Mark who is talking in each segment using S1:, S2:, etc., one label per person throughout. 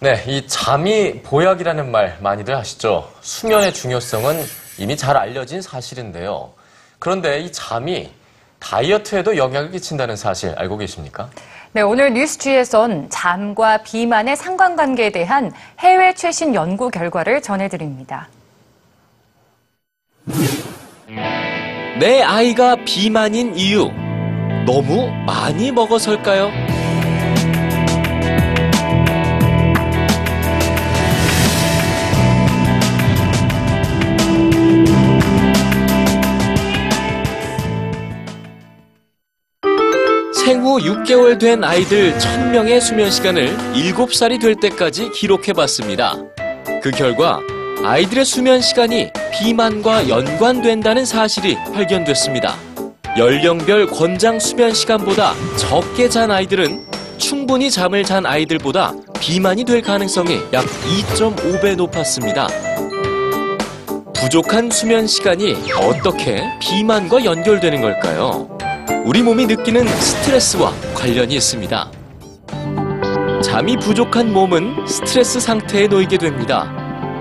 S1: 네, 이 잠이 보약이라는 말 많이들 하시죠. 수면의 중요성은 이미 잘 알려진 사실인데요. 그런데 이 잠이 다이어트에도 영향을 끼친다는 사실 알고 계십니까?
S2: 네, 오늘 뉴스G에선 잠과 비만의 상관관계에 대한 해외 최신 연구 결과를 전해드립니다.
S3: 내 아이가 비만인 이유 너무 많이 먹어서일까요? 생후 6개월 된 아이들 1000명의 수면 시간을 7살이 될 때까지 기록해 봤습니다. 그 결과 아이들의 수면 시간이 비만과 연관된다는 사실이 발견됐습니다. 연령별 권장 수면 시간보다 적게 잔 아이들은 충분히 잠을 잔 아이들보다 비만이 될 가능성이 약 2.5배 높았습니다. 부족한 수면 시간이 어떻게 비만과 연결되는 걸까요? 우리 몸이 느끼는 스트레스와 관련이 있습니다. 잠이 부족한 몸은 스트레스 상태에 놓이게 됩니다.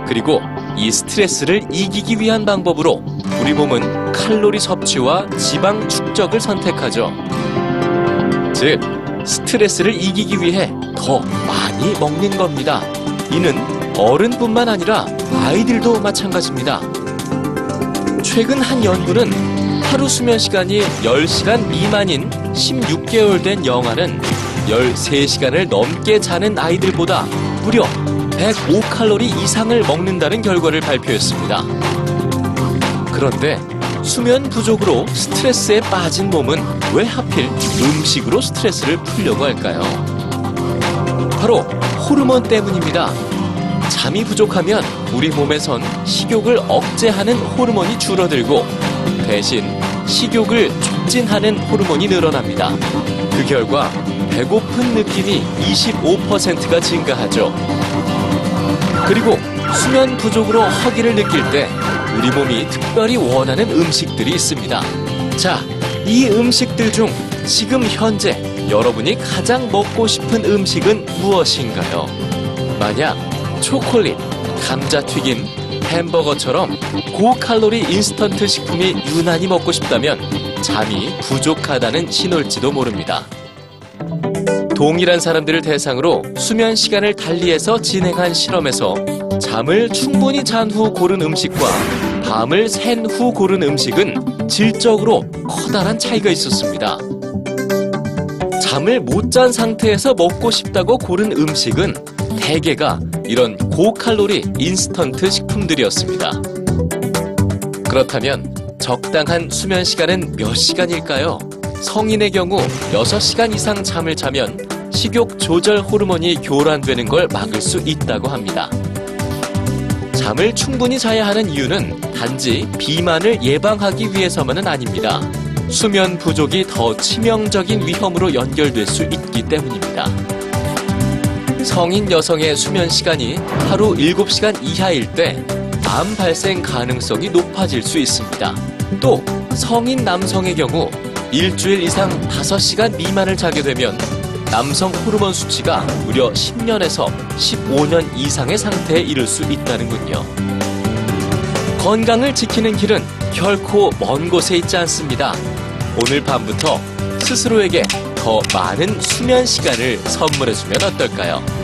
S3: 그리고 이 스트레스를 이기기 위한 방법으로 우리 몸은 칼로리 섭취와 지방 축적을 선택하죠. 즉, 스트레스를 이기기 위해 더 많이 먹는 겁니다. 이는 어른뿐만 아니라 아이들도 마찬가지입니다. 최근 한 연구는 하루 수면 시간이 10시간 미만인 16개월 된 영아는 13시간을 넘게 자는 아이들보다 무려 105칼로리 이상을 먹는다는 결과를 발표했습니다. 그런데 수면 부족으로 스트레스에 빠진 몸은 왜 하필 음식으로 스트레스를 풀려고 할까요? 바로 호르몬 때문입니다. 잠이 부족하면 우리 몸에선 식욕을 억제하는 호르몬이 줄어들고 대신 식욕을 촉진하는 호르몬이 늘어납니다. 그 결과 배고픈 느낌이 25%가 증가하죠. 그리고 수면 부족으로 허기를 느낄 때 우리 몸이 특별히 원하는 음식들이 있습니다. 자, 이 음식들 중 지금 현재 여러분이 가장 먹고 싶은 음식은 무엇인가요? 만약 초콜릿, 감자튀김, 햄버거처럼 고칼로리 인스턴트 식품이 유난히 먹고 싶다면 잠이 부족하다는 신호일지도 모릅니다. 동일한 사람들을 대상으로 수면 시간을 달리해서 진행한 실험에서 잠을 충분히 잔 후 고른 음식과 밤을 샌 후 고른 음식은 질적으로 커다란 차이가 있었습니다. 잠을 못 잔 상태에서 먹고 싶다고 고른 음식은 대개가 이런 고칼로리 인스턴트 식품들이었습니다. 그렇다면 적당한 수면 시간은 몇 시간일까요? 성인의 경우 6시간 이상 잠을 자면 식욕 조절 호르몬이 교란되는 걸 막을 수 있다고 합니다. 잠을 충분히 자야 하는 이유는 단지 비만을 예방하기 위해서만은 아닙니다. 수면 부족이 더 치명적인 위험으로 연결될 수 있기 때문입니다. 성인 여성의 수면 시간이 하루 7시간 이하일 때 암 발생 가능성이 높아질 수 있습니다. 또 성인 남성의 경우 일주일 이상 5시간 미만을 자게 되면 남성 호르몬 수치가 무려 10년에서 15년 이상의 상태에 이를 수 있다는군요. 건강을 지키는 길은 결코 먼 곳에 있지 않습니다. 오늘 밤부터 스스로에게 더 많은 수면 시간을 선물해주면 어떨까요?